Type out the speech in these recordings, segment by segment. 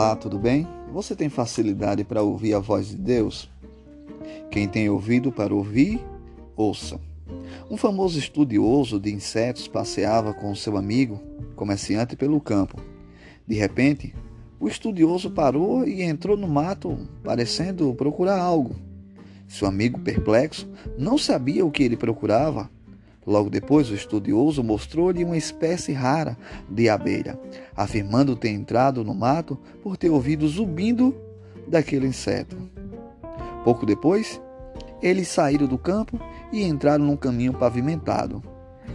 Olá, tudo bem? Você tem facilidade para ouvir a voz de Deus? Quem tem ouvido para ouvir, ouça. Um famoso estudioso de insetos passeava com seu amigo, comerciante, pelo campo. De repente, o estudioso parou e entrou no mato, parecendo procurar algo. Seu amigo, perplexo, não sabia o que ele procurava Logo depois, o estudioso mostrou-lhe uma espécie rara de abelha, afirmando ter entrado no mato por ter ouvido zumbindo daquele inseto. Pouco depois, eles saíram do campo e entraram num caminho pavimentado.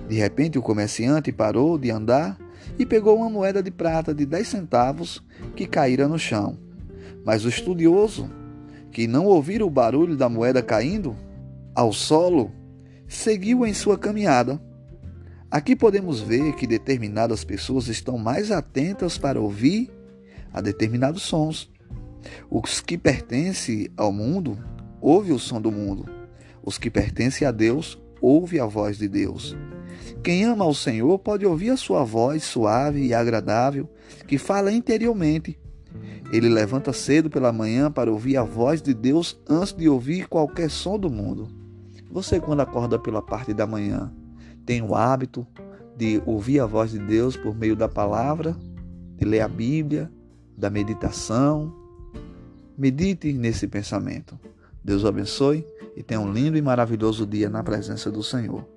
De repente, o comerciante parou de andar e pegou uma moeda de prata de dez centavos que caíra no chão. Mas o estudioso, que não ouvira o barulho da moeda caindo ao solo, seguiu em sua caminhada. Aqui podemos ver que determinadas pessoas estão mais atentas para ouvir a determinados sons. Os que pertencem ao mundo ouvem o som do mundo. Os que pertencem a Deus ouvem a voz de Deus. Quem ama ao Senhor pode ouvir a sua voz suave e agradável que fala interiormente. Ele levanta cedo pela manhã para ouvir a voz de Deus antes de ouvir qualquer som do mundo. Você, quando acorda pela parte da manhã, tem o hábito de ouvir a voz de Deus por meio da palavra, de ler a Bíblia, da meditação. Medite nesse pensamento. Deus o abençoe e tenha um lindo e maravilhoso dia na presença do Senhor.